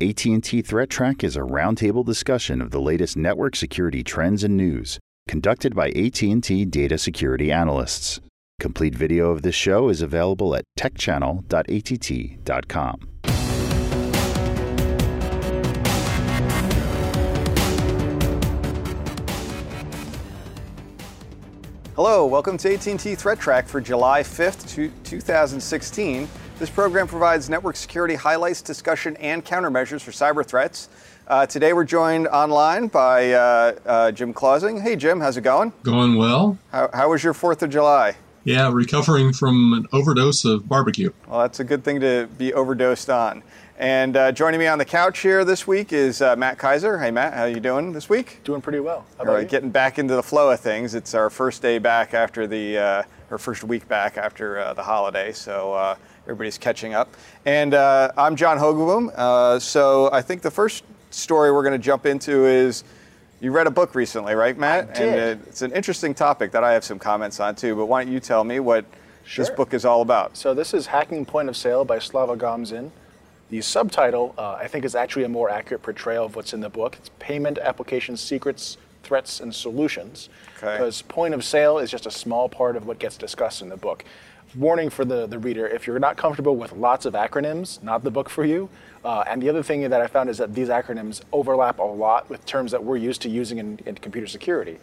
AT&T ThreatTraq is a roundtable discussion of the latest network security trends and news, conducted by AT&T data security analysts. Complete video of this show is available at techchannel.att.com. Hello, welcome to AT&T ThreatTraq for July 5th, 2016. This program provides network security highlights, discussion, and countermeasures for cyber threats. Uh, today we're joined online by uh, uh, Jim Clausing. Hey Jim, how's it going? Going well. How, how was your 4th of July? Yeah, recovering from an overdose of barbecue. Well, that's a good thing to be overdosed on. And uh, joining me on the couch here this week is uh, Matt Kaiser. Hey, Matt, how you doing this week? Doing pretty well. How about you? Getting back into the flow of things. It's our first day back after the, uh, or first week back after uh, the holiday, so uh, everybody's catching up. And uh, I'm John Hogoboom. so I think the first story we're going to jump into is you read a book recently, right, Matt? I did. And it's an interesting topic that I have some comments on too. But why don't you tell me what sure. this book is all about? So this is Hacking Point of Sale by Slava Gomzin. The subtitle, uh, I think, is actually a more accurate portrayal of what's in the book. It's Payment Application Secrets, Threats, and Solutions. Because okay. point of sale is just a small part of what gets discussed in the book. Warning for the, the reader if you're not comfortable with lots of acronyms, not the book for you. Uh, and the other thing that I found is that these acronyms overlap a lot with terms that we're used to using in, in computer security.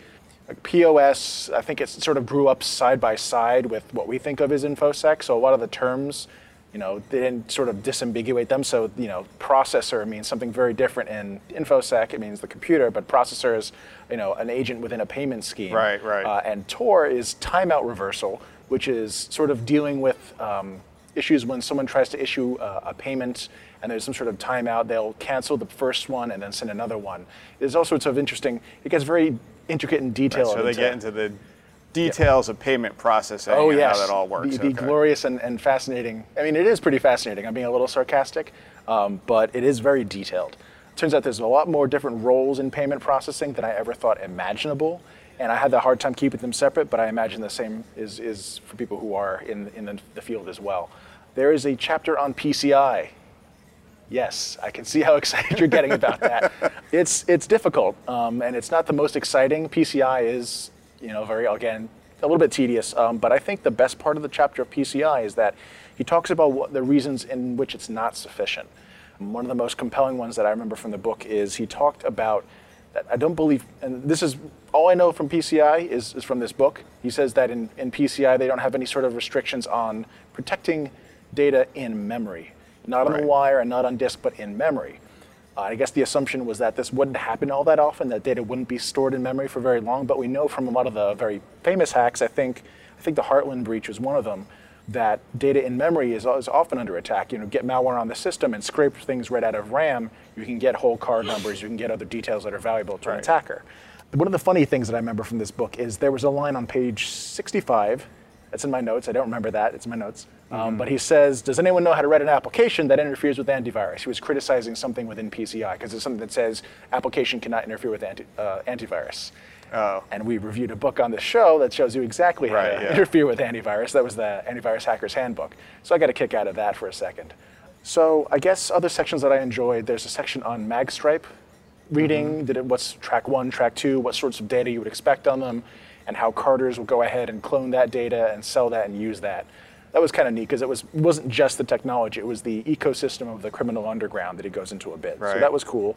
Like POS, I think it sort of grew up side by side with what we think of as InfoSec. So a lot of the terms you know, they didn't sort of disambiguate them. So, you know, processor means something very different in InfoSec. It means the computer, but processor is, you know, an agent within a payment scheme. Right, right. Uh, and Tor is timeout reversal, which is sort of dealing with um, issues when someone tries to issue a, a payment and there's some sort of timeout. They'll cancel the first one and then send another one. There's all sorts of interesting. It gets very intricate in detail. Right, so they get into the details yeah. of payment processing oh, and yes. how that all works. The, the okay. glorious and, and, fascinating. I mean, it is pretty fascinating. I'm being a little sarcastic, um, but it is very detailed. Turns out there's a lot more different roles in payment processing than I ever thought imaginable. And I had the hard time keeping them separate, but I imagine the same is, is for people who are in, in the, the field as well. There is a chapter on PCI. Yes, I can see how excited you're getting about that. It's, it's difficult, um, and it's not the most exciting. PCI is you know, very, again, a little bit tedious. Um, but I think the best part of the chapter of PCI is that he talks about what the reasons in which it's not sufficient. One of the most compelling ones that I remember from the book is he talked about I don't believe, and this is all I know from PCI is, is from this book. He says that in, in PCI they don't have any sort of restrictions on protecting data in memory, not on right. the wire and not on disk, but in memory. Uh, I guess the assumption was that this wouldn't happen all that often, that data wouldn't be stored in memory for very long. But we know from a lot of the very famous hacks, I think, I think the Heartland breach was one of them, that data in memory is, is often under attack. You know, get malware on the system and scrape things right out of RAM. You can get whole card numbers. You can get other details that are valuable to right. an attacker. One of the funny things that I remember from this book is there was a line on page 65 that's in my notes. I don't remember that. It's in my notes. Um, mm-hmm. But he says, Does anyone know how to write an application that interferes with antivirus? He was criticizing something within PCI because it's something that says application cannot interfere with anti, uh, antivirus. Oh. And we reviewed a book on the show that shows you exactly how right, to yeah. interfere with antivirus. That was the Antivirus Hacker's Handbook. So I got a kick out of that for a second. So I guess other sections that I enjoyed, there's a section on magstripe reading, mm-hmm. did it, what's track one, track two, what sorts of data you would expect on them and how carters will go ahead and clone that data and sell that and use that. That was kind of neat because it was wasn't just the technology; it was the ecosystem of the criminal underground that he goes into a bit. Right. So that was cool.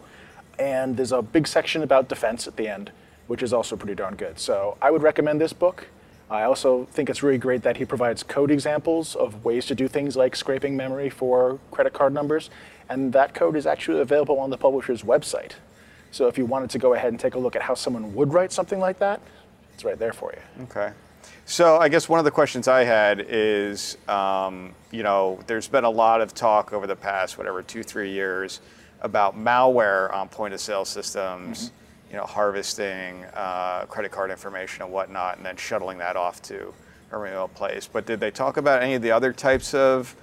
And there's a big section about defense at the end, which is also pretty darn good. So I would recommend this book. I also think it's really great that he provides code examples of ways to do things like scraping memory for credit card numbers, and that code is actually available on the publisher's website. So if you wanted to go ahead and take a look at how someone would write something like that, it's right there for you. Okay. So I guess one of the questions I had is, um, you know, there's been a lot of talk over the past, whatever, two, three years about malware on point of sale systems, mm-hmm. You know, harvesting uh, credit card information and whatnot, and then shuttling that off to a remote place. But did they talk about any of the other types of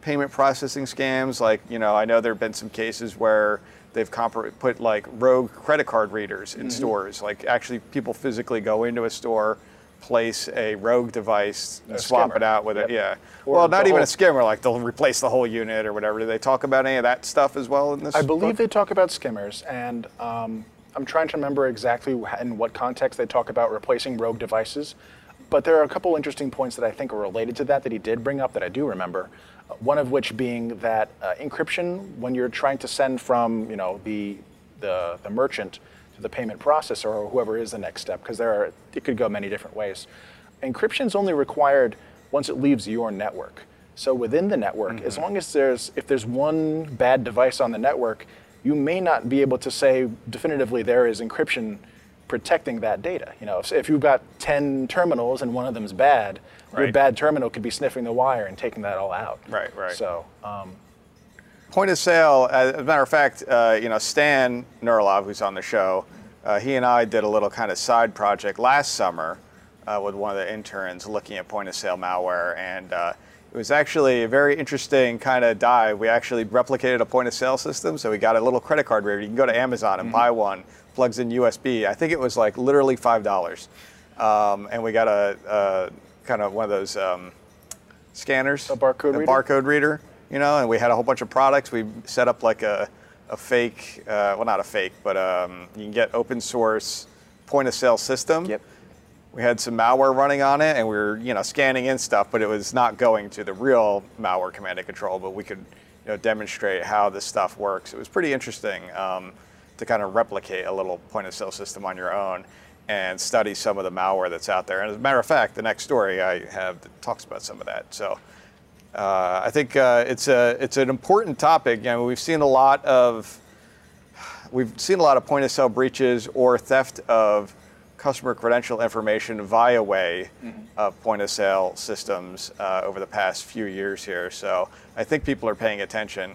payment processing scams? Like, you know, I know there have been some cases where they've comp- put like rogue credit card readers in mm-hmm. stores. Like actually, people physically go into a store, place a rogue device A swap skimmer. it out with Yep. it. Yeah. Or well, not even whole- a skimmer. Like they'll replace the whole unit or whatever. Do they talk about any of that stuff as well in this? I believe book? they talk about skimmers, and um, I'm trying to remember exactly in what context they talk about replacing rogue devices. But there are a couple interesting points that I think are related to that that he did bring up that I do remember. One of which being that uh, encryption, when you're trying to send from you know the the, the merchant to the payment processor or whoever is the next step, because there are it could go many different ways. Encryption is only required once it leaves your network. So within the network, as long as there's if there's one bad device on the network, you may not be able to say definitively there is encryption protecting that data. You know, if, if you've got 10 terminals and one of them's bad, your bad terminal could be sniffing the wire and taking that all out. Right, right. So, um, Point of sale, as a matter of fact, uh, you know, Stan Nurilov, who's on the show, uh, he and I did a little kind of side project last summer uh, with one of the interns looking at point of sale malware. And uh, it was actually a very interesting kind of dive. We actually replicated a point of sale system. So we got a little credit card reader. You can go to Amazon and buy one, plugs in USB. I think it was like literally $5. Um, and we got a, a kind of one of those um, scanners. A barcode a reader? barcode reader, you know, and we had a whole bunch of products. We set up like a, a fake, uh, well, not a fake, but um, you can get open source point of sale system. Yep. We had some malware running on it, and we were, you know, scanning in stuff, but it was not going to the real malware command and control. But we could, you know, demonstrate how this stuff works. It was pretty interesting um, to kind of replicate a little point of sale system on your own and study some of the malware that's out there. And as a matter of fact, the next story I have talks about some of that. So uh, I think uh, it's a it's an important topic. Know, we've seen a lot of we've seen a lot of point of sale breaches or theft of customer credential information via way of point of sale systems uh, over the past few years here. So I think people are paying attention.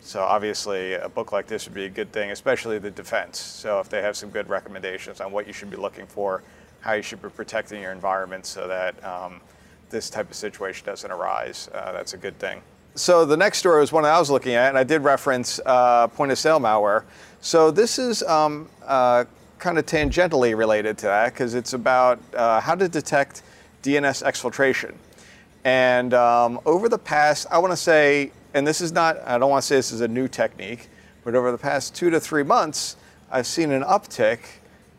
So obviously, a book like this would be a good thing, especially the defense. So if they have some good recommendations on what you should be looking for, how you should be protecting your environment, so that um, this type of situation doesn't arise, uh, that's a good thing. So the next story was one that I was looking at, and I did reference uh, point of sale malware. So this is um, uh, kind of tangentially related to that because it's about uh, how to detect DNS exfiltration. And um, over the past, I want to say, and this is not, I don't want to say this is a new technique, but over the past two to three months, I've seen an uptick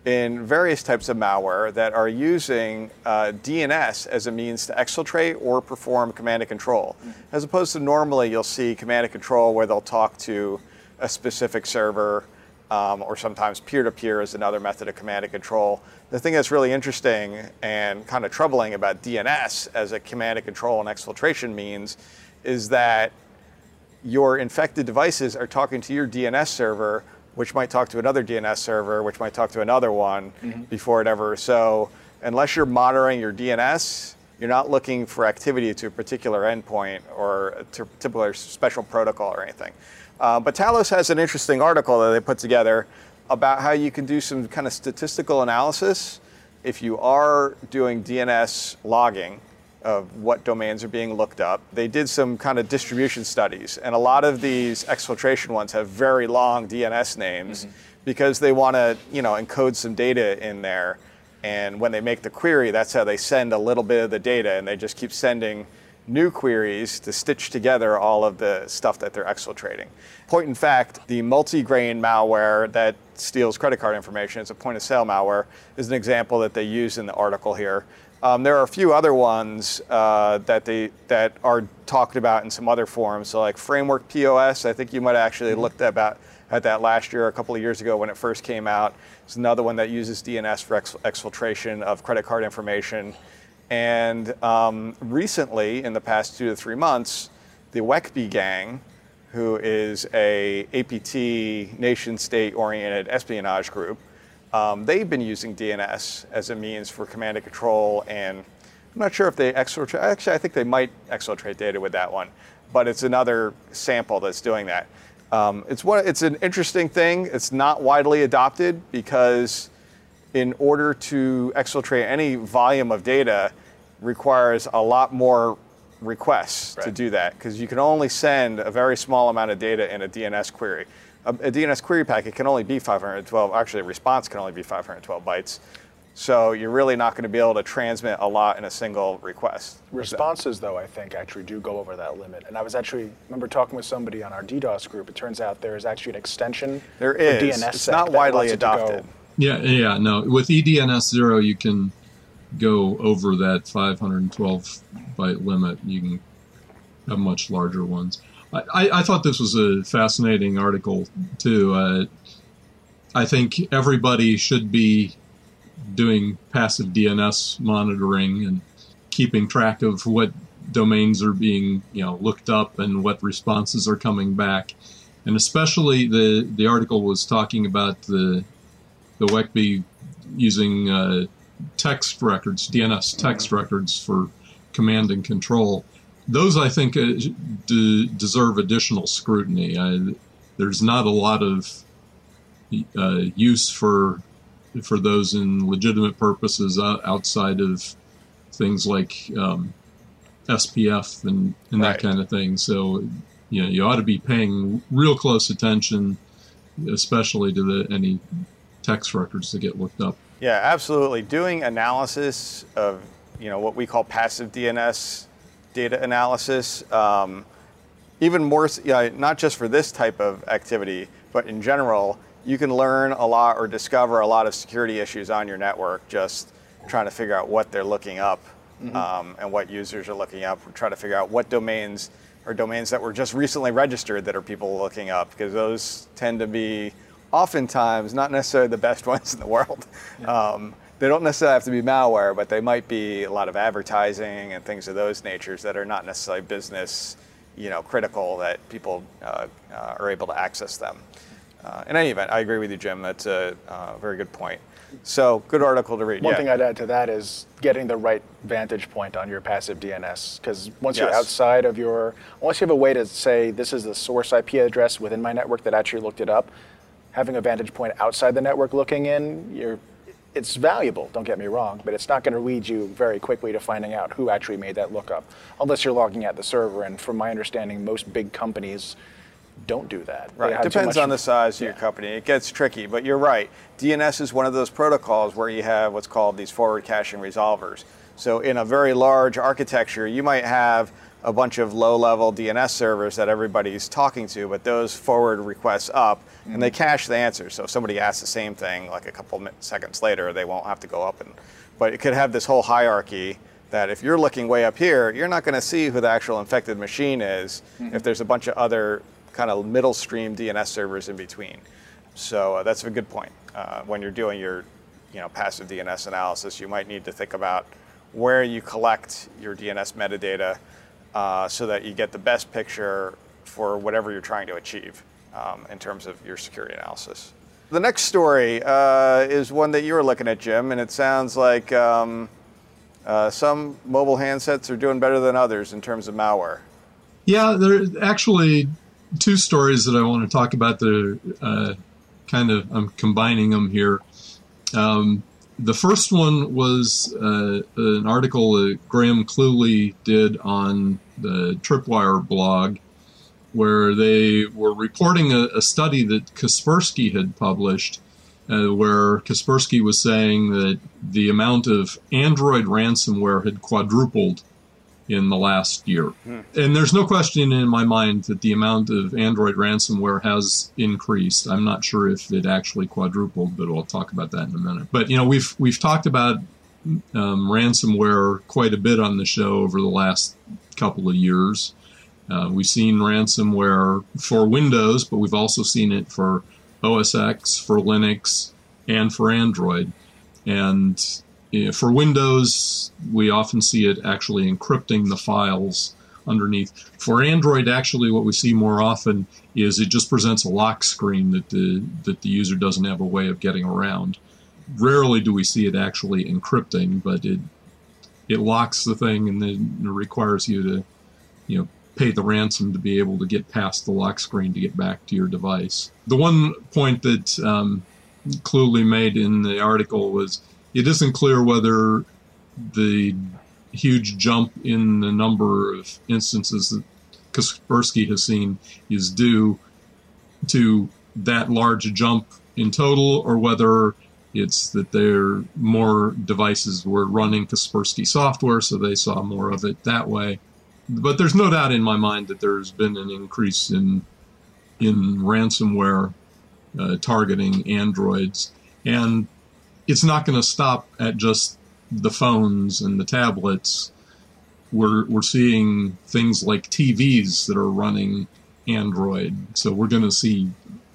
in various types of malware that are using uh, DNS as a means to exfiltrate or perform command and control. As opposed to normally you'll see command and control where they'll talk to a specific server um, or sometimes peer-to-peer is another method of command and control. The thing that's really interesting and kind of troubling about DNS as a command and control and exfiltration means is that your infected devices are talking to your DNS server, which might talk to another DNS server, which might talk to another one before it ever. So unless you're monitoring your DNS, you're not looking for activity to a particular endpoint or a particular special protocol or anything. Uh, but Talos has an interesting article that they put together about how you can do some kind of statistical analysis if you are doing DNS logging of what domains are being looked up. They did some kind of distribution studies, and a lot of these exfiltration ones have very long DNS names because they want to, you know, encode some data in there. And when they make the query, that's how they send a little bit of the data, and they just keep sending new queries to stitch together all of the stuff that they're exfiltrating. Point in fact, the MultiGrain malware that steals credit card information, it's a point of sale malware, is an example that they use in the article here. Um, there are a few other ones uh, that they that are talked about in some other forums. So like Framework POS, I think you might have actually looked at about at that last year, a couple of years ago when it first came out. It's another one that uses DNS for ex- exfiltration of credit card information. And um, recently, in the past two to three months, the Wekby gang, who is a APT nation state oriented espionage group, um, they've been using DNS as a means for command and control. And I'm not sure if they exfiltrate, actually, I think they might exfiltrate data with that one, but it's another sample that's doing that. Um, it's, one, it's an interesting thing. It's not widely adopted because in order to exfiltrate any volume of data requires a lot more requests to do that because you can only send a very small amount of data in a DNS query. A, a DNS query packet can only be 512, actually a response can only be 512 bytes. So you're really not going to be able to transmit a lot in a single request. Responses, though, I think actually do go over that limit. And I was actually remember talking with somebody on our DDoS group. It turns out there is actually an extension. There is. for is. DNS It's not widely adopted. Yeah, yeah, no. With EDNS zero, you can go over that 512 byte limit. You can have much larger ones. I, I, I thought this was a fascinating article too. Uh, I think everybody should be doing passive DNS monitoring and keeping track of what domains are being you know looked up and what responses are coming back. And especially the the article was talking about the the Wekby using uh, text records, DNS text records for command and control. Those, I think, uh, d- deserve additional scrutiny. I, there's not a lot of uh, use for for those in legitimate purposes uh, outside of things like um, SPF and, and Right. that kind of thing. So, you know, you ought to be paying real close attention, especially to the any text records to get looked up. Yeah, absolutely. Doing analysis of you know what we call passive DNS data analysis, um, even more, s- yeah, not just for this type of activity, but in general, you can learn a lot or discover a lot of security issues on your network just trying to figure out what they're looking up um, and what users are looking up. We're trying to figure out what domains or domains that were just recently registered that are people looking up because those tend to be oftentimes not necessarily the best ones in the world. Um, they don't necessarily have to be malware, but they might be a lot of advertising and things of those natures that are not necessarily business, you know, critical that people uh, uh, are able to access them. Uh, in any event, I agree with you, Jim. That's a uh, very good point. So, good article to read. One yeah. thing I'd add to that is getting the right vantage point on your passive DNS. Because once you're outside of your, unless you have a way to say this is the source IP address within my network that actually looked it up, having a vantage point outside the network looking in, you're, it's valuable. Don't get me wrong, but it's not going to lead you very quickly to finding out who actually made that lookup, unless you're logging at the server. And from my understanding, most big companies don't do that. Right. too Depends on the size of your company. It gets tricky, but you're right. DNS is one of those protocols where you have what's called these forward caching resolvers. So in a very large architecture, you might have a bunch of low-level DNS servers that everybody's talking to, but those forward requests up and they cache the answers. So if somebody asks the same thing like a couple seconds later, they won't have to go up and but it could have this whole hierarchy that if you're looking way up here, you're not going to see who the actual infected machine is if there's a bunch of other kind of middle stream DNS servers in between. So uh, that's a good point. Uh, when you're doing your, you know, passive DNS analysis, you might need to think about where you collect your DNS metadata uh, so that you get the best picture for whatever you're trying to achieve um, in terms of your security analysis. The next story uh, is one that you were looking at, Jim, and it sounds like um, uh, some mobile handsets are doing better than others in terms of malware. Yeah, there are actually two stories that I want to talk about. The uh, kind of I'm combining them here. Um, the first one was uh, an article that Graham Cluley did on the Tripwire blog, where they were reporting a, a study that Kaspersky had published, uh, where Kaspersky was saying that the amount of Android ransomware had quadrupled in the last year. And there's no question in my mind that the amount of Android ransomware has increased. I'm not sure if it actually quadrupled, but we'll talk about that in a minute. But you know, we've we've talked about um, ransomware quite a bit on the show over the last couple of years. Uh, we've seen ransomware for Windows, but we've also seen it for OS X, for Linux, and for Android. And you know, for Windows, we often see it actually encrypting the files underneath. For Android, actually, what we see more often is it just presents a lock screen that the that the user doesn't have a way of getting around. Rarely do we see it actually encrypting, but it it locks the thing and then requires you to, you know, pay the ransom to be able to get past the lock screen to get back to your device. The one point that um, Cluley made in the article was it isn't clear whether the huge jump in the number of instances that Kaspersky has seen is due to that large jump in total, or whether It's that there more devices were running Kaspersky software, so they saw more of it that way. But there's no doubt in my mind that there's been an increase in in ransomware uh, targeting androids, and it's not going to stop at just the phones and the tablets. We're we're seeing things like TVs that are running Android, so we're going to see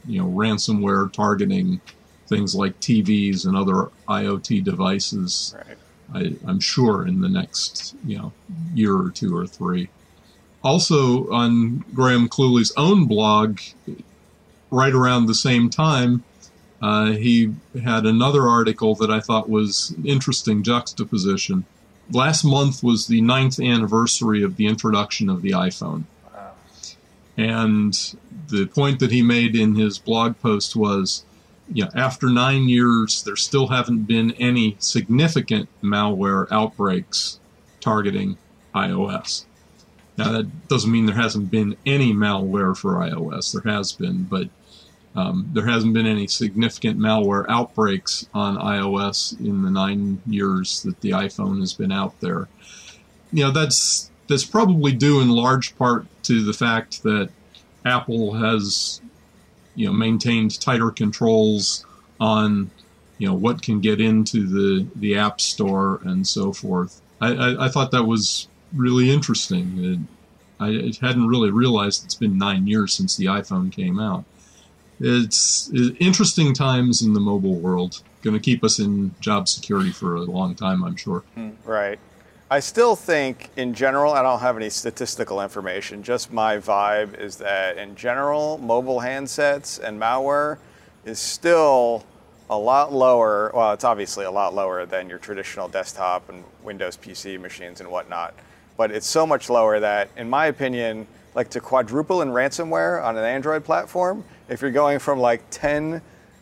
you know ransomware targeting things like TVs and other IoT devices. Right. I, am sure in the next you know year or two or three. Also on Graham Cluley's own blog, right around the same time, uh, he had another article that I thought was an interesting juxtaposition. Last month was the ninth anniversary of the introduction of the iPhone. Wow. And the point that he made in his blog post was yeah, after nine years, there still haven't been any significant malware outbreaks targeting iOS. Now, that doesn't mean there hasn't been any malware for iOS. There has been, but um, there hasn't been any significant malware outbreaks on iOS in the nine years that the iPhone has been out there. You know, that's that's probably due in large part to the fact that Apple has you know maintained tighter controls on you know what can get into the the app store and so forth. I, I, I thought that was really interesting. It, I hadn't really realized it's been nine years since the iPhone came out. It's, it's interesting times in the mobile world. Going to keep us in job security for a long time, I'm sure. Hmm, right. I still think, in general, I don't have any statistical information. Just my vibe is that, in general, mobile handsets and malware is still a lot lower. Well, it's obviously a lot lower than your traditional desktop and Windows PC machines and whatnot. But it's so much lower that, in my opinion, like to quadruple in ransomware on an Android platform, if you're going from like 10,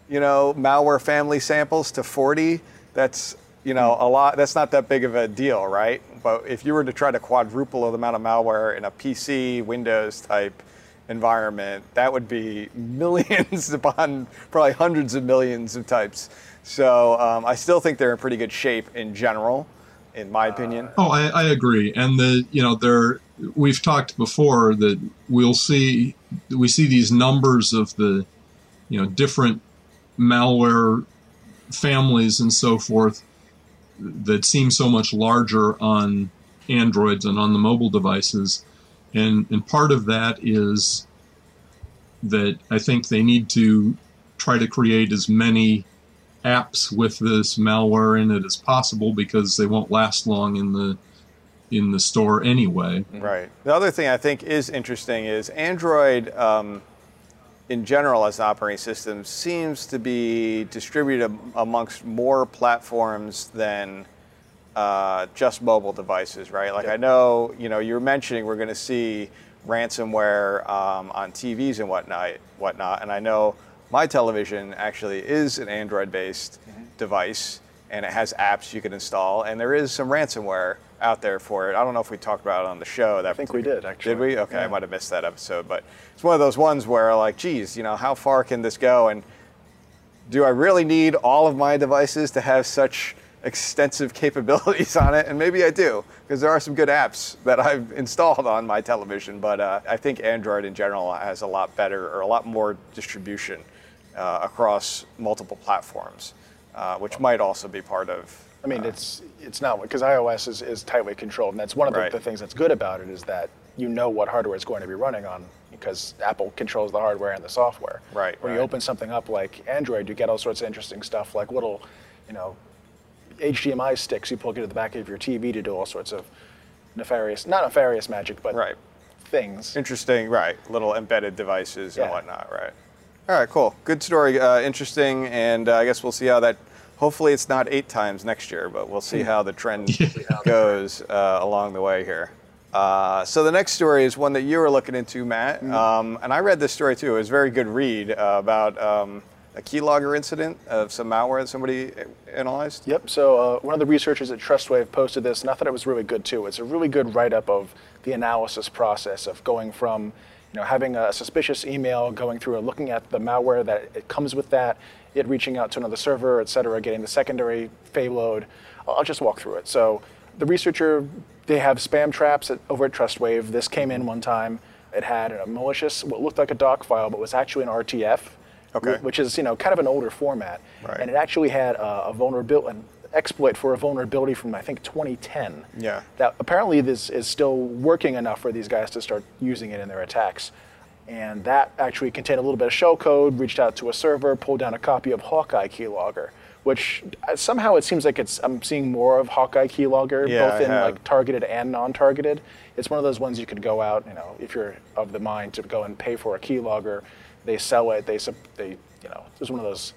you know, malware family samples to 40, that's you know, a lot, that's not that big of a deal, right? But if you were to try to quadruple the amount of malware in a PC, Windows type environment, that would be millions upon probably hundreds of millions of types. So um, I still think they're in pretty good shape in general, in my opinion. Oh, I, I agree. And the, you know, there, we've talked before that we'll see, we see these numbers of the, you know, different malware families and so forth that seem so much larger on Androids and on the mobile devices. And, and part of that is that I think they need to try to create as many apps with this malware in it as possible because they won't last long in the in the store anyway. Right. The other thing I think is interesting is Android. Um, in general as an operating system seems to be distributed amongst more platforms than uh, just mobile devices, right? Like yep. I know, you know, you're mentioning we're going to see ransomware um, on TVs and whatnot, whatnot, and I know my television actually is an Android-based mm-hmm. device, and it has apps you can install, and there is some ransomware out there for it. I don't know if we talked about it on the show. That I think we did actually. Did we? Okay, yeah. I might have missed that episode, but it's one of those ones where like, geez, you know, how far can this go? And do I really need all of my devices to have such extensive capabilities on it? And maybe I do, because there are some good apps that I've installed on my television. But uh, I think Android in general has a lot better or a lot more distribution uh, across multiple platforms, uh, which might also be part of I mean, it's it's not because iOS is, is tightly controlled, and that's one of the, right. the, things that's good about it is that you know what hardware it's going to be running on because Apple controls the hardware and the software. Right. When right. you open something up like Android, you get all sorts of interesting stuff like little, you know, HDMI sticks you plug into the back of your TV to do all sorts of nefarious, not nefarious magic, but right. things. Interesting, right? Little embedded devices yeah. and whatnot, right? All right, cool. Good story. Uh, interesting, and uh, I guess we'll see how that hopefully it's not eight times next year, but we'll see how the trend goes uh, along the way here. Uh, so the next story is one that you were looking into, Matt, mm-hmm. um, and I read this story too. It was a very good read uh, about um, a keylogger incident of some malware that somebody analyzed. Yep. So uh, one of the researchers at TrustWave posted this, and I thought it was really good too. It's a really good write-up of the analysis process of going from you know, having a suspicious email, going through and looking at the malware that it comes with that, it reaching out to another server, et cetera, getting the secondary payload. I'll just walk through it. So the researcher, they have spam traps at, over at TrustWave. This came in one time. It had a malicious, what looked like a doc file, but was actually an RTF, Okay. which is you know kind of an older format. Right. And it actually had a, a vulnerability, exploit for a vulnerability from I think 2010. Yeah. That apparently this is still working enough for these guys to start using it in their attacks. And that actually contained a little bit of shell code, reached out to a server, pulled down a copy of Hawkeye Keylogger, which uh, somehow it seems like it's I'm seeing more of Hawkeye Keylogger, Yeah, both in like targeted and non-targeted. It's one of those ones you could go out, you know, if you're of the mind to go and pay for a keylogger, they sell it, they they you know, it's one of those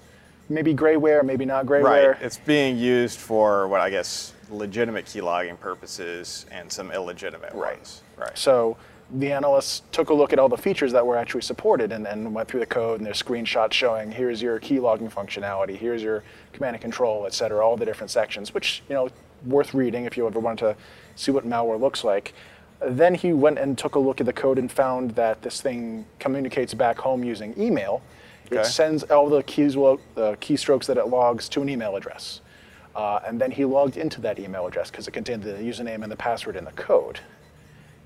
maybe grayware, maybe not Right. grayware. It's being used for what I guess legitimate key logging purposes and some illegitimate ones. Right. So the analysts took a look at all the features that were actually supported and then went through the code and there's screenshots showing here's your key logging functionality, here's your command and control, et cetera, all the different sections, which, you know, worth reading if you ever wanted to see what malware looks like. Then he went and took a look at the code and found that this thing communicates back home using email. Okay. It sends all the keys, keystrokes that it logs to an email address. Uh, and then he logged into that email address because it contained the username and the password in the code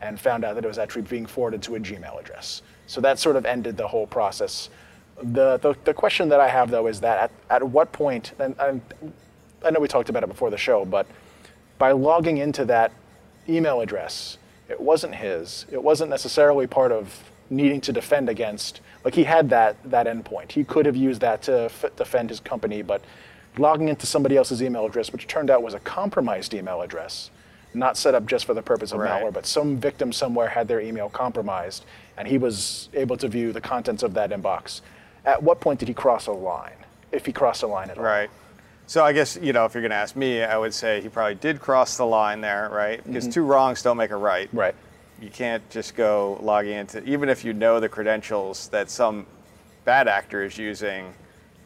and found out that it was actually being forwarded to a Gmail address. So that sort of ended the whole process. The, the, the question that I have though is that at, at what point, and, and I know we talked about it before the show, but by logging into that email address, it wasn't his. It wasn't necessarily part of needing to defend against. Like he had that that endpoint. He could have used that to f- defend his company, but logging into somebody else's email address, which turned out was a compromised email address, not set up just for the purpose of Right. malware, but some victim somewhere had their email compromised, and he was able to view the contents of that inbox. At what point did he cross a line? If he crossed a line at all. Right. So I guess you know if you're going to ask me, I would say he probably did cross the line there, right? Because two wrongs don't make a right. Mm-hmm. Right. You can't just go logging into even if you know the credentials that some bad actor is using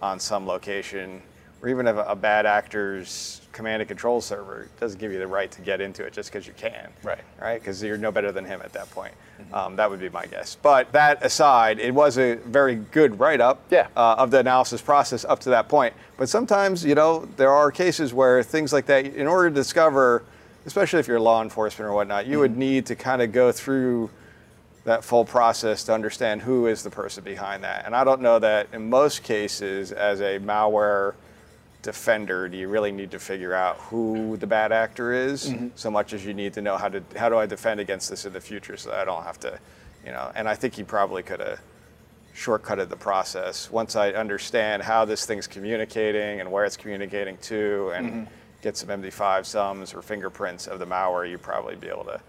on some location, or even if a, a bad actor's command and control server doesn't give you the right to get into it just because you can. Right. Right. Because you're no better than him at that point. Um, that would be my guess. But that aside, it was a very good write-up Yeah. uh, of the analysis process up to that point. But sometimes, you know, there are cases where things like that, in order to discover, especially if you're law enforcement or whatnot, you would mm-hmm. need to kind of go through that full process to understand who is the person behind that. And I don't know that in most cases, as a malware defender, do you really need to figure out who the bad actor is mm-hmm. so much as you need to know how to how do I defend against this in the future so that I don't have to, you know. And I think he probably could have shortcutted the process. Once I understand how this thing's communicating and where it's communicating to, and mm-hmm. Get some MD5 sums or fingerprints of the malware, you'd probably be able to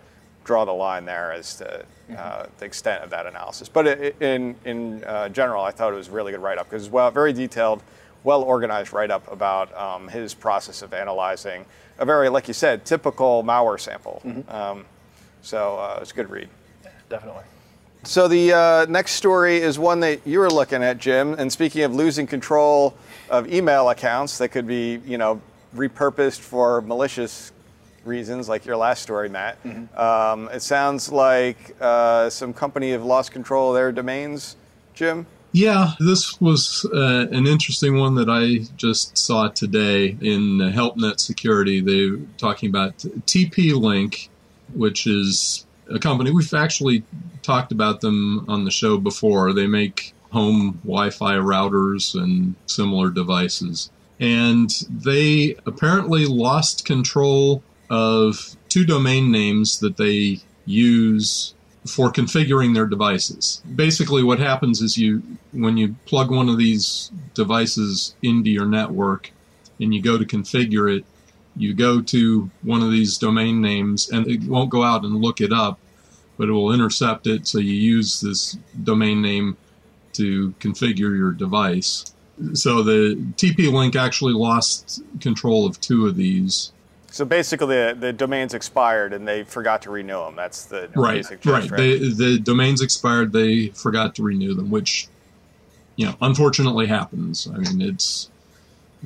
draw the line there as to uh, the extent of that analysis. But in in uh, general, I thought it was a really good write up because well, very detailed, well organized write up about um, his process of analyzing a very, like you said, typical malware sample. Um, so uh, it's a good read. Definitely. So the uh, next story is one that you were looking at, Jim. And speaking of losing control of email accounts that could be, you know, repurposed for malicious reasons, like your last story, Matt. Um, it sounds like uh, some company have lost control of their domains, Jim. Yeah, this was uh, an interesting one that I just saw today in uh, HelpNet Security. They're talking about TP Link, which is a company we've actually talked about them on the show before. They make home Wi-Fi routers and similar devices, and they apparently lost control of two domain names that they use for configuring their devices. Basically, what happens is you, when you plug one of these devices into your network and you go to configure it, you go to one of these domain names and it won't go out and look it up, but it will intercept it. So you use this domain name to configure your device. So the TP Link actually lost control of two of these. So basically, the, the domains expired and they forgot to renew them. That's the right, basic gist, right. They, the domains expired. They forgot to renew them, which, you know, unfortunately happens. I mean, it's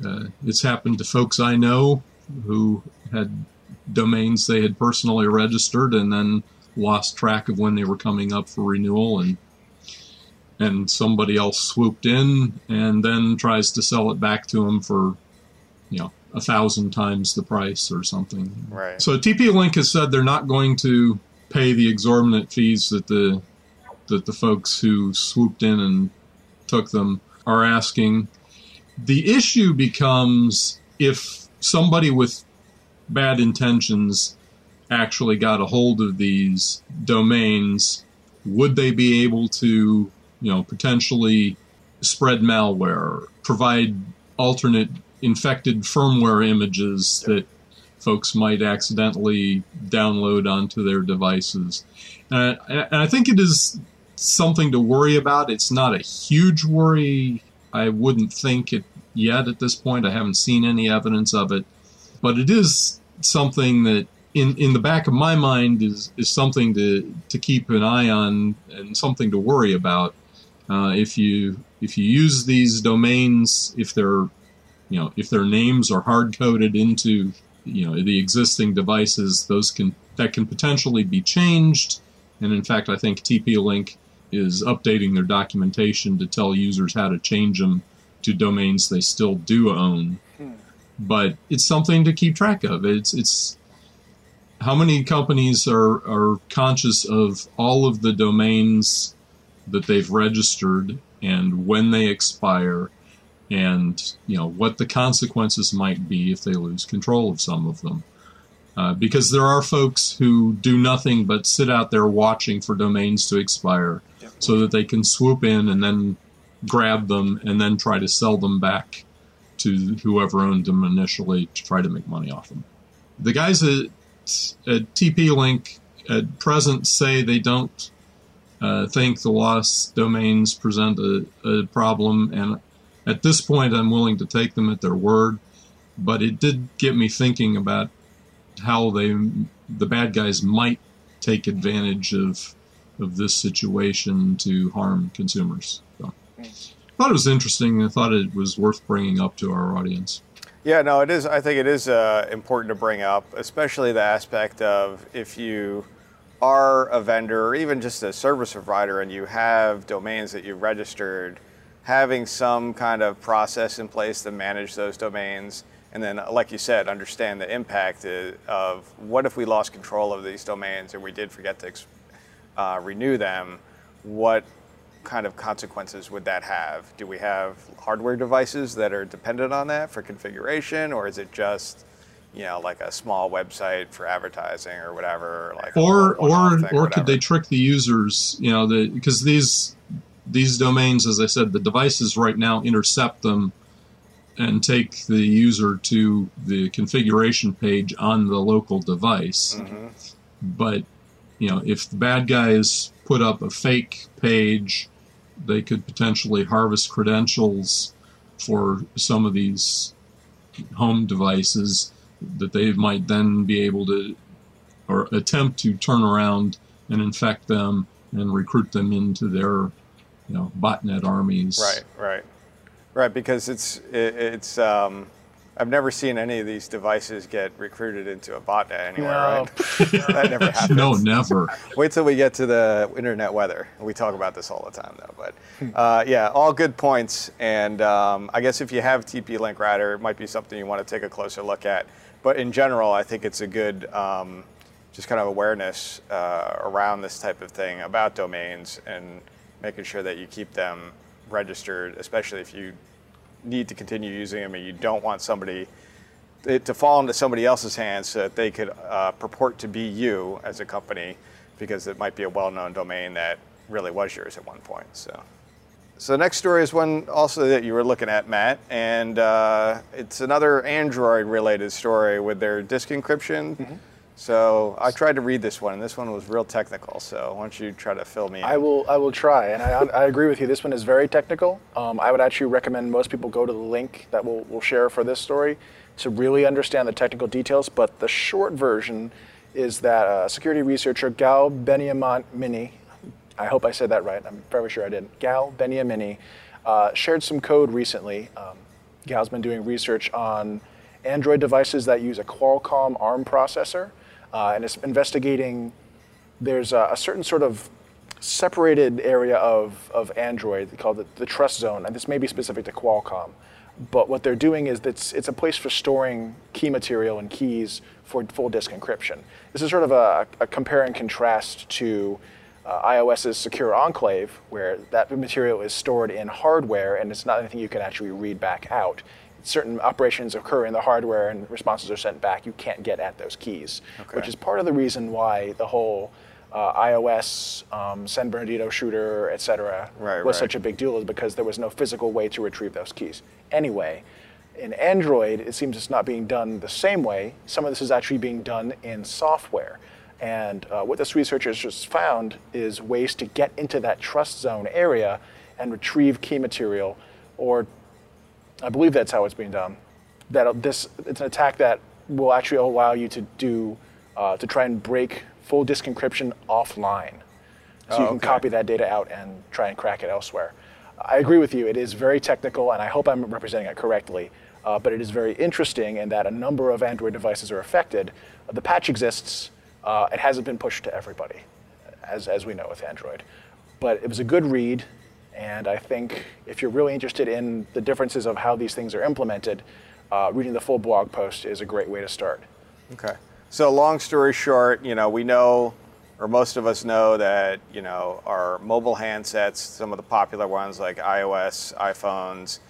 uh, it's happened to folks I know who had domains they had personally registered, and then lost track of when they were coming up for renewal and and somebody else swooped in and then tries to sell it back to them for you know a thousand times the price or something. Right. So TP Link has said they're not going to pay the exorbitant fees that the that the folks who swooped in and took them are asking. The issue becomes if somebody with bad intentions actually got a hold of these domains, would they be able to, you know, potentially spread malware, provide alternate infected firmware images that folks might accidentally download onto their devices? And I, and I think it is something to worry about. It's not a huge worry. I wouldn't think it yet at this point. I haven't seen any evidence of it, but it is something that in, in the back of my mind is, is something to, to keep an eye on and something to worry about. Uh, if you if you use these domains, if they're you know if their names are hard coded into you know the existing devices, those can that can potentially be changed. And in fact, I think TP-Link is updating their documentation to tell users how to change them to domains they still do own. But it's something to keep track of. It's it's how many companies are, are conscious of all of the domains that they've registered and when they expire and you know what the consequences might be if they lose control of some of them uh, because there are folks who do nothing but sit out there watching for domains to expire so that they can swoop in and then grab them and then try to sell them back to whoever owned them initially to try to make money off them. The guys at, at TP Link at present say they don't uh, think the lost domains present a, a problem, and at this point, I'm willing to take them at their word. But it did get me thinking about how they, the bad guys, might take advantage of of this situation to harm consumers. So, I thought it was interesting. I thought it was worth bringing up to our audience. Yeah, no, it is. I think it is uh, important to bring up, especially the aspect of if you are a vendor or even just a service provider and you have domains that you've registered, having some kind of process in place to manage those domains. And then, like you said, understand the impact of what if we lost control of these domains and we did forget to uh, renew them, what kind of consequences would that have? Do we have hardware devices that are dependent on that for configuration, or is it just you know like a small website for advertising or whatever? Like or or or could they trick the users? You know, the, because these these domains, as I said, the devices right now intercept them and take the user to the configuration page on the local device. Mm-hmm. But you know, if the bad guys put up a fake page, they could potentially harvest credentials for some of these home devices that they might then be able to or attempt to turn around and infect them and recruit them into their you know botnet armies right right right because it's it, it's um, I've never seen any of these devices get recruited into a botnet anywhere, no. right? that never happens. No, never. Wait till we get to the internet weather. We talk about this all the time, though. But uh, yeah, all good points. And um, I guess if you have TP Link Router, it might be something you want to take a closer look at. But in general, I think it's a good um, just kind of awareness uh, around this type of thing about domains and making sure that you keep them registered, especially if you need to continue using them and you don't want somebody it, to fall into somebody else's hands so that they could uh, purport to be you as a company because it might be a well-known domain that really was yours at one point. So, so the next story is one also that you were looking at, Matt, and uh, it's another Android-related story with their disk encryption. Mm-hmm. So I tried to read this one, and this one was real technical. So why don't you try to fill me in? I will. I will try, and I, I agree with you. This one is very technical. Um, I would actually recommend most people go to the link that we'll, we'll share for this story to really understand the technical details. But the short version is that uh, security researcher Gal Beniamini, I hope I said that right. I'm fairly sure I did. Gal Beniamini uh, shared some code recently. Um, Gal's been doing research on Android devices that use a Qualcomm ARM processor uh, and it's investigating there's a, a certain sort of separated area of, of Android called the, the trust zone, and this may be specific to Qualcomm. But what they're doing is it's, it's a place for storing key material and keys for full disk encryption. This is sort of a, a compare and contrast to uh, iOS's Secure Enclave, where that material is stored in hardware and it's not anything you can actually read back out. Certain operations occur in the hardware and responses are sent back. You can't get at those keys, Okay. which is part of the reason why the whole uh, iOS, um, San Bernardino shooter, et cetera, Right, was right. such a big deal is because there was no physical way to retrieve those keys. Anyway, in Android, it seems it's not being done the same way. Some of this is actually being done in software. And uh, what this researchers just found is ways to get into that trust zone area and retrieve key material, or I believe that's how it's being done. That this it's an attack that will actually allow you to do uh, to try and break full disk encryption offline, so you Oh, can okay. copy that data out and try and crack it elsewhere. I agree with you. It is very technical, and I hope I'm representing it correctly. Uh, but it is very interesting in that a number of Android devices are affected. The patch exists. Uh, it hasn't been pushed to everybody, as, as we know with Android. But it was a good read, and I think if you're really interested in the differences of how these things are implemented, uh, reading the full blog post is a great way to start. Okay. So long story short, you know, we know, or most of us know that, you know, our mobile handsets, some of the popular ones like iOS, iPhones,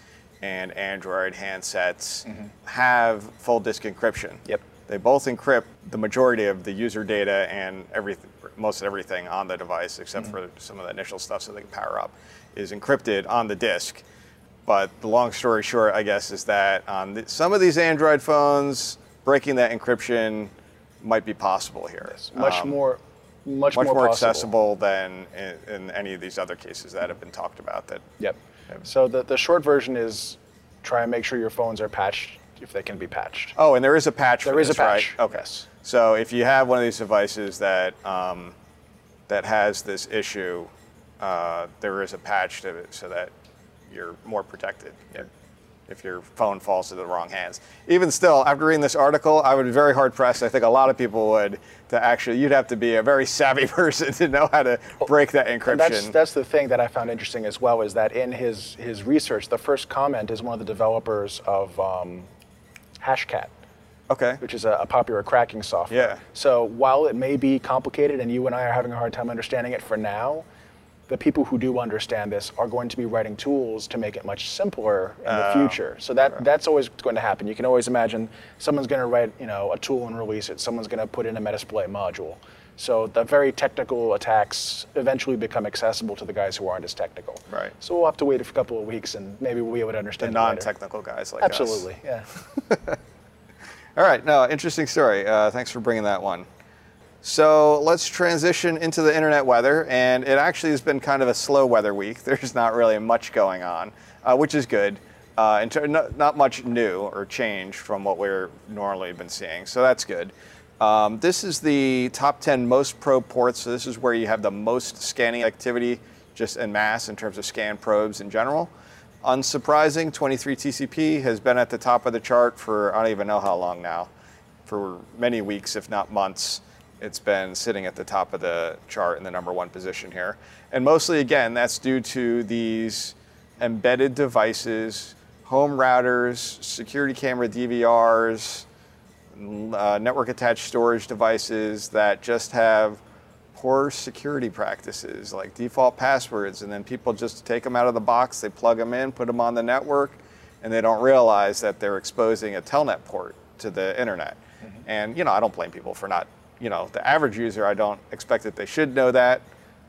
and Android handsets have full disk encryption. Yep. They both encrypt the majority of the user data and everything, most of everything on the device, except for some of the initial stuff so they can power up, is encrypted on the disk. But the long story short, I guess, is that on the, some of these Android phones, breaking that encryption might be possible here. Much Um, more, much, much more, possible. accessible than in, in any of these other cases that have been talked about. That Yep. So the, the short version is try and make sure your phones are patched if they can be patched. oh, and there is a patch. There for is a this, right? patch, Okay. yes. So if you have one of these devices that um, that has this issue, uh, there is a patch to it so that you're more protected. If your phone falls into the wrong hands. Even still, after reading this article, I would be very hard pressed. I think a lot of people would to actually. You'd have to be a very savvy person to know how to break that encryption. And that's that's the thing that I found interesting as well is that in his his research, the first comment is one of the developers of um, Hashcat, okay. which is a, a popular cracking software. Yeah. So while it may be complicated, and you and I are having a hard time understanding it for now, the people who do understand this are going to be writing tools to make it much simpler in the Oh, future. So that that's always going to happen. You can always imagine someone's going to write, you know, a tool and release it. Someone's going to put in a Metasploit module. So the very technical attacks eventually become accessible to the guys who aren't as technical. Right. So we'll have to wait a couple of weeks, and maybe we'll be able to understand The non-technical guys like us. Absolutely, yeah. All right, no, interesting story. Uh, thanks for bringing that one. So let's transition into the internet weather, and it actually has been kind of a slow weather week. There's not really much going on, uh, which is good. Uh, ter- not, not much new or change from what we're normally been seeing, so that's good. Um, this is the top 10 most probe ports. So this is where you have the most scanning activity, just en masse in terms of scan probes in general. Unsurprising, 23TCP has been at the top of the chart for I don't even know how long now, for many weeks, if not months. It's been sitting at the top of the chart in the number one position here. And mostly, again, that's due to these embedded devices, home routers, security camera DVRs, uh, network attached storage devices that just have poor security practices like default passwords and then people just take them out of the box they plug them in put them on the network and they don't realize that they're exposing a telnet port to the internet. And you know i don't blame people for not you know the average user i don't expect that they should know that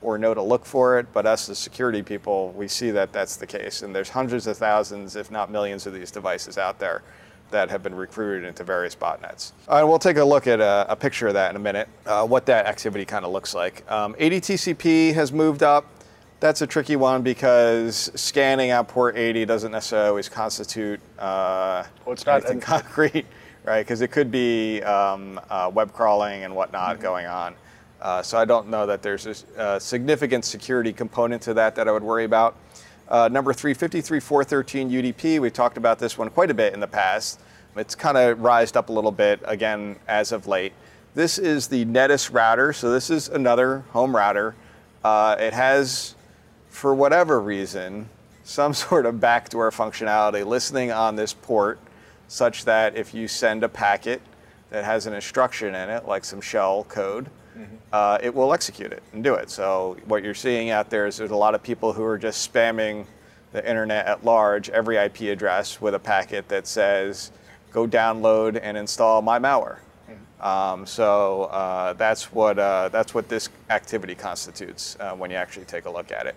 or know to look for it but us as security people we see that that's the case and there's hundreds of thousands if not millions of these devices out there that have been recruited into various botnets. Uh, and we'll take a look at a, a picture of that in a minute, uh, what that activity kind of looks like. Um, 80TCP has moved up. That's a tricky one because scanning out port 80 doesn't necessarily always constitute uh, Well, it's not anything an- concrete, right? Because it could be um, uh, web crawling and whatnot Mm-hmm. going on. Uh, so I don't know that there's a significant security component to that that I would worry about. Uh, number three, 53413 UDP. We talked about this one quite a bit in the past. It's kind of rised up a little bit again as of late. This is the Netis router. So this is another home router. Uh, it has, for whatever reason, some sort of backdoor functionality listening on this port such that if you send a packet that has an instruction in it, like some shell code, mm-hmm. uh, it will execute it and do it. So what you're seeing out there is there's a lot of people who are just spamming the internet at large, every IP address with a packet that says, go download and install my malware. Mm-hmm. Um, so uh, that's what uh, that's what this activity constitutes uh, when you actually take a look at it.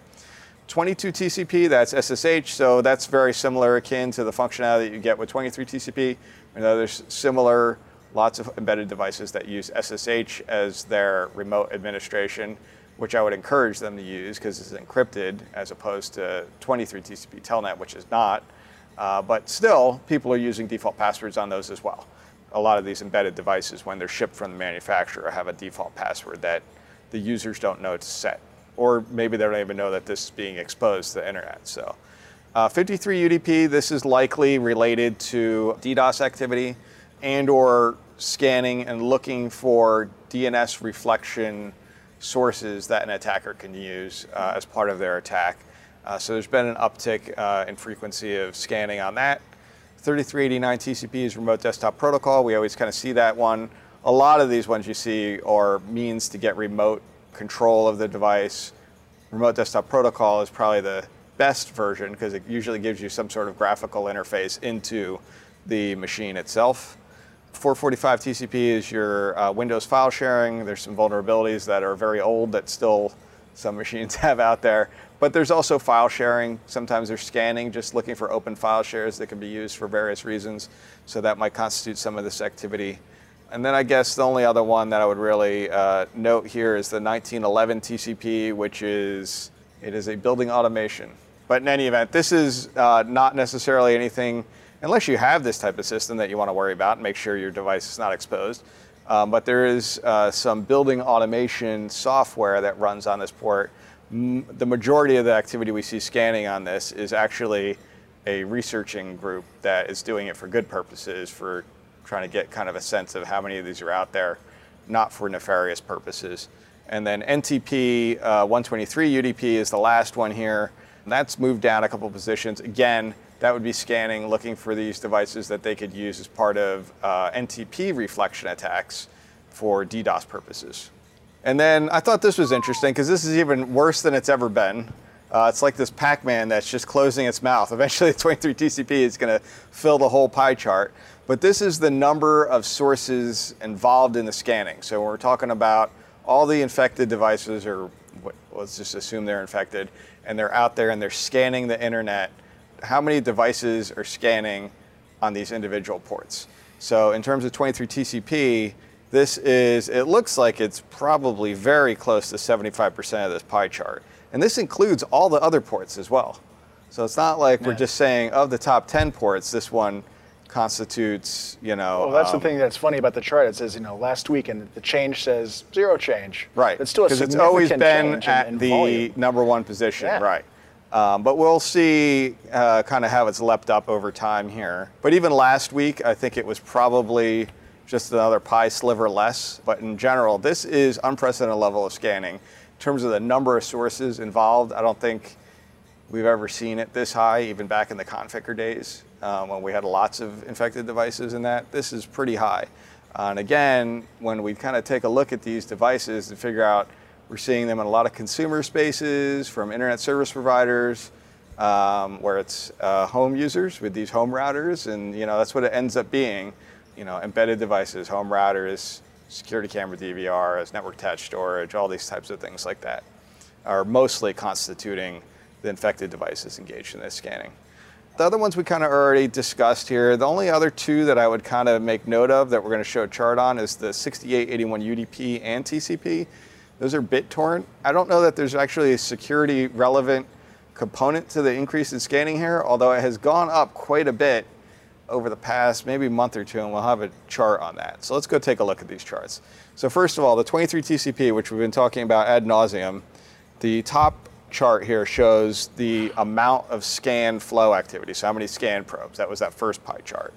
22 TCP, that's SSH, so that's very similar, akin to the functionality that you get with 23 TCP. There's similar, lots of embedded devices that use SSH as their remote administration, which I would encourage them to use because it's encrypted as opposed to 23 TCP Telnet, which is not. Uh, but still, people are using default passwords on those as well. A lot of these embedded devices, when they're shipped from the manufacturer, have a default password that the users don't know to set or maybe they don't even know that this is being exposed to the internet. So, uh, 53 UDP, this is likely related to DDoS activity and or scanning and looking for DNS reflection sources that an attacker can use uh, as part of their attack. Uh, so there's been an uptick uh, in frequency of scanning on that. 3389 TCP is remote desktop protocol. We always kind of see that one. A lot of these ones you see are means to get remote control of the device. Remote desktop protocol is probably the best version because it usually gives you some sort of graphical interface into the machine itself. 445 TCP is your uh, Windows file sharing. There's some vulnerabilities that are very old that still some machines have out there. But there's also file sharing. Sometimes they're scanning, just looking for open file shares that can be used for various reasons. So that might constitute some of this activity. And then I guess the only other one that I would really uh, note here is the 1911 TCP, which is it is a building automation. But in any event, this is uh, not necessarily anything, unless you have this type of system that you want to worry about and make sure your device is not exposed. Um, but there is uh, some building automation software that runs on this port. M- the majority of the activity we see scanning on this is actually a researching group that is doing it for good purposes, for trying to get kind of a sense of how many of these are out there, not for nefarious purposes. And then NTP uh, 123 UDP is the last one here. That's moved down a couple positions. Again, that would be scanning, looking for these devices that they could use as part of uh, NTP reflection attacks for DDoS purposes. And then I thought this was interesting because this is even worse than it's ever been. Uh, it's like this Pac Man that's just closing its mouth. Eventually, the 23 TCP is going to fill the whole pie chart. But this is the number of sources involved in the scanning. So we're talking about all the infected devices, or let's just assume they're infected, and they're out there and they're scanning the internet. How many devices are scanning on these individual ports? So in terms of 23 TCP, this is, it looks like it's probably very close to 75% of this pie chart. And this includes all the other ports as well. So it's not like we're just saying of the top 10 ports, this one constitutes, you know. Well, that's um, the thing that's funny about the chart. It says, you know, last week, and the change says zero change. Right. It's still a because it's always been at in, in the volume. number one position. Yeah. Right. Um, but we'll see uh, kind of how it's leapt up over time here. But even last week, I think it was probably just another pie sliver less. But in general, this is unprecedented level of scanning. In terms of the number of sources involved, I don't think we've ever seen it this high, even back in the Conficker days um, when we had lots of infected devices in that. This is pretty high. Uh, and again, when we kind of take a look at these devices and figure out we're seeing them in a lot of consumer spaces from internet service providers, um, where it's uh, home users with these home routers, and you know that's what it ends up being. You know, embedded devices, home routers, security camera DVRs, network attached storage, all these types of things like that are mostly constituting the infected devices engaged in this scanning. The other ones we kind of already discussed here. The only other two that I would kind of make note of that we're going to show a chart on is the 6881 UDP and TCP. Those are BitTorrent. I don't know that there's actually a security relevant component to the increase in scanning here, although it has gone up quite a bit over the past maybe month or two, and we'll have a chart on that. So let's go take a look at these charts. So first of all, the 23 TCP, which we've been talking about ad nauseum, the top chart here shows the amount of scan flow activity. So how many scan probes? That was that first pie chart.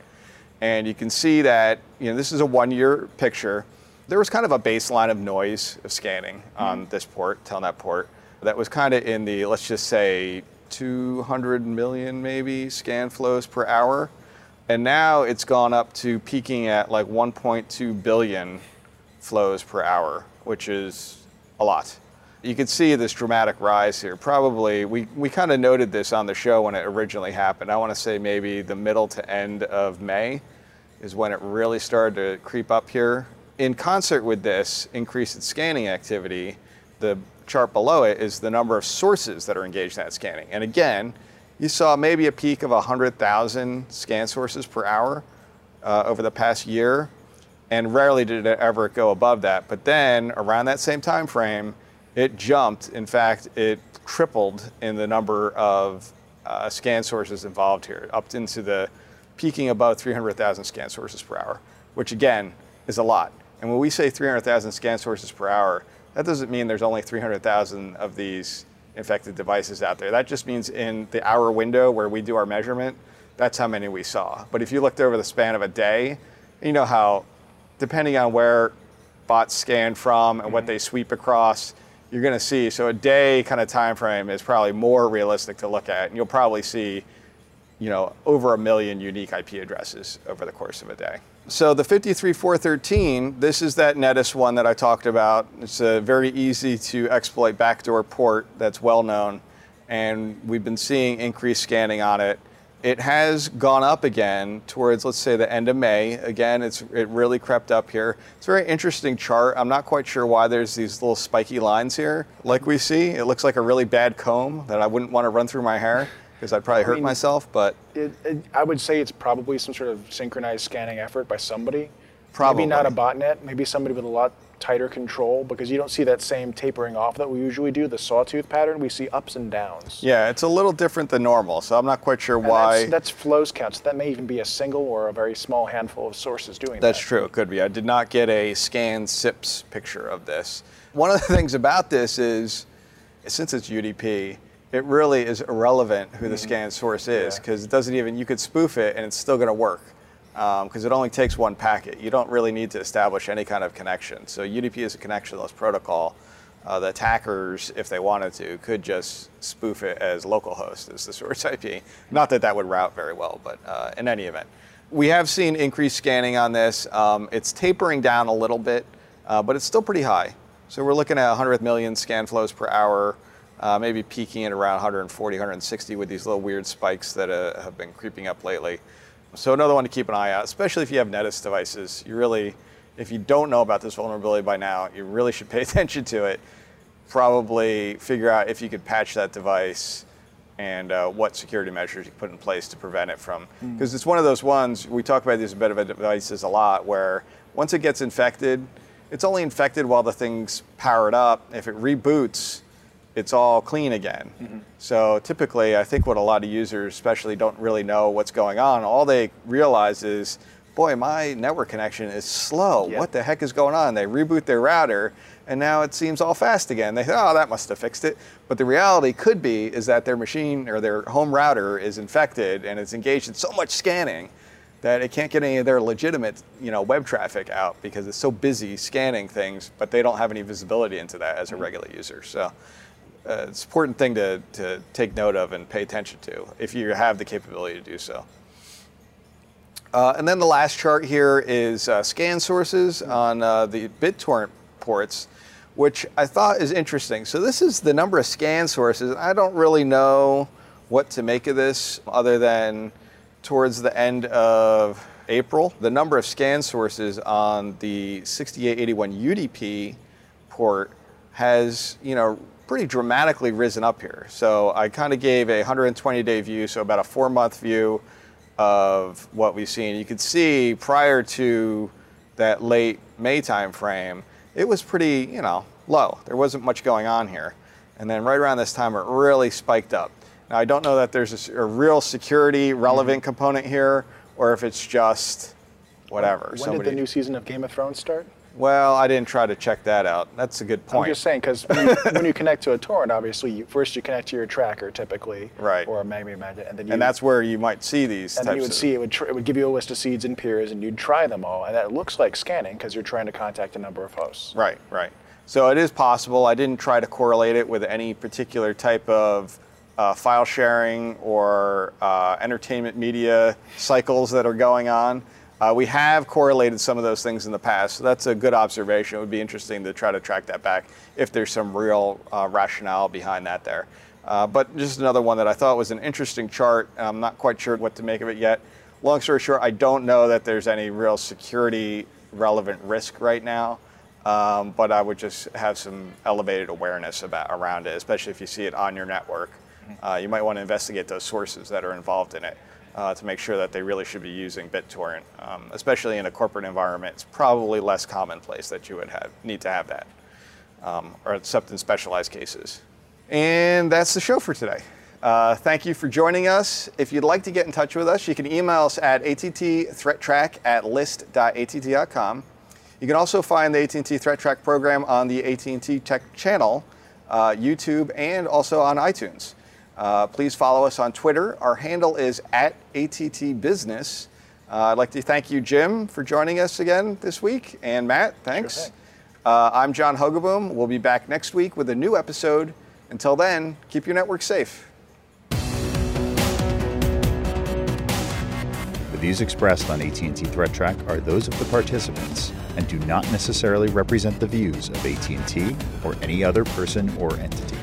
And you can see that, you know, this is a one year picture. There was kind of a baseline of noise of scanning mm-hmm. on this port, Telnet port, that was kind of in the, let's just say, 200 million maybe scan flows per hour. And now it's gone up to peaking at like 1.2 billion flows per hour, which is a lot. You can see this dramatic rise here. Probably, we, we kind of noted this on the show when it originally happened. I want to say maybe the middle to end of May is when it really started to creep up here. In concert with this increase in scanning activity, the chart below it is the number of sources that are engaged in that scanning. And again, you saw maybe a peak of 100,000 scan sources per hour uh, over the past year, and rarely did it ever go above that. But then around that same time frame, it jumped. In fact, it tripled in the number of uh, scan sources involved here, up into the peaking above 300,000 scan sources per hour, which again is a lot. And when we say 300,000 scan sources per hour, that doesn't mean there's only 300,000 of these infected devices out there. That just means in the hour window where we do our measurement, that's how many we saw. But if you looked over the span of a day, you know how, depending on where bots scan from and what mm-hmm. they sweep across, you're going to see. So a day kind of time frame is probably more realistic to look at, and you'll probably see, you know, over a million unique IP addresses over the course of a day. So the 53413, this is that Netis one that I talked about. It's a very easy to exploit backdoor port that's well known, and we've been seeing increased scanning on it. It has gone up again towards, let's say, the end of May. Again, it's it really crept up here. It's a very interesting chart. I'm not quite sure why there's these little spiky lines here, like we see. It looks like a really bad comb that I wouldn't want to run through my hair because I'd probably hurt mean- myself. But It, it, I would say it's probably some sort of synchronized scanning effort by somebody. Probably. Maybe not a botnet, maybe somebody with a lot tighter control because you don't see that same tapering off that we usually do, the sawtooth pattern. We see ups and downs. yeah, it's a little different than normal. So I'm not quite sure And why. That's, that's flows count. So that may even be a single or a very small handful of sources doing That's that. That's true. It could be. I did not get a scan SIPS picture of this. One of the things about this is, since it's UDP, it really is irrelevant who the scan source is Yeah. because it doesn't even. You could spoof it and it's still going to work because it only takes one packet. You don't really need to establish any kind of connection. So UDP is a connectionless protocol. Uh, the attackers, if they wanted to, could just spoof it as localhost as the source IP. Not that that would route very well, but uh, in any event, we have seen increased scanning on this. Um, it's tapering down a little bit, uh, but it's still pretty high. So we're looking at 100 million scan flows per hour, uh, maybe peaking at around 140, 160 with these little weird spikes that uh, have been creeping up lately. So another one to keep an eye out, especially if you have Netis devices. You really, if you don't know about this vulnerability by now, you really should pay attention to it. Probably figure out if you could patch that device and uh, what security measures you put in place to prevent it from. Because it's one of those ones, we talk about these embedded devices a lot, where once it gets infected, it's only infected while the thing's powered up. If it reboots, it's all clean again. Mm-hmm. So typically, I think what a lot of users, especially, don't really know what's going on. All they realize is, boy, my network connection is slow. Yeah. What the heck is going on? They reboot their router, and now it seems all fast again. They think, oh, that must have fixed it. But the reality could be is that their machine or their home router is infected and it's engaged in so much scanning that it can't get any of their legitimate, you know, web traffic out because it's so busy scanning things, but they don't have any visibility into that as a mm-hmm. regular user. So uh, it's an important thing to, to take note of and pay attention to if you have the capability to do so. Uh, and then the last chart here is uh, scan sources on uh, the BitTorrent ports, which I thought is interesting. So this is the number of scan sources. I don't really know what to make of this other than towards the end of April, the number of scan sources on the 6881 UDP port has, you know, pretty dramatically risen up here. So I kind of gave a 120 day view, so about a four month view of what we've seen. You could see prior to that late May time frame, it was pretty, you know, low. There wasn't much going on here. And then right around this time, it really spiked up. Now, I don't know that there's a real security mm-hmm. relevant component here or if it's just whatever. When did the new season of Game of Thrones start? Well, I didn't try to check that out. That's a good point. I'm just saying because when, you- when you connect to a torrent, obviously, you, first you connect to your tracker typically, Right. or a Magma Magnet, and then you and that's where you might see these and then you would of see it would tr- it would give you a list of seeds and peers, and you'd try them all, and that looks like scanning because you're trying to contact a number of hosts. Right, right. So it is possible. I didn't try to correlate it with any particular type of uh, file sharing or uh, entertainment media cycles that are going on. Uh, we have correlated some of those things in the past, so that's a good observation. It would be interesting to try to track that back if there's some real uh, rationale behind that there. Uh, but just another one that I thought was an interesting chart. I'm not quite sure what to make of it yet. Long story short, I don't know that there's any real security relevant risk right now. Um, but I would just have some elevated awareness about around it, especially if you see it on your network. Uh, you might want to investigate those sources that are involved in it uh, to make sure that they really should be using BitTorrent, um, especially in a corporate environment. It's probably less commonplace that you would have need to have that, um, or except in specialized cases. And that's the show for today. Uh, thank you for joining us. If you'd like to get in touch with us, you can email us at attthreattraq at list.att.com. You can also find the AT&T ThreatTraq program on the AT&T Tech channel, uh, YouTube, and also on iTunes. Uh, please follow us on Twitter. Our handle is at ATT Business. Uh, I'd like to thank you, Jim, for joining us again this week, and Matt, thanks. thing. Uh, I'm John Hogoboom. We'll be back next week with a new episode. Until then, keep your network safe. The views expressed on AT&T ThreatTraq are those of the participants and do not necessarily represent the views of AT&T or any other person or entity.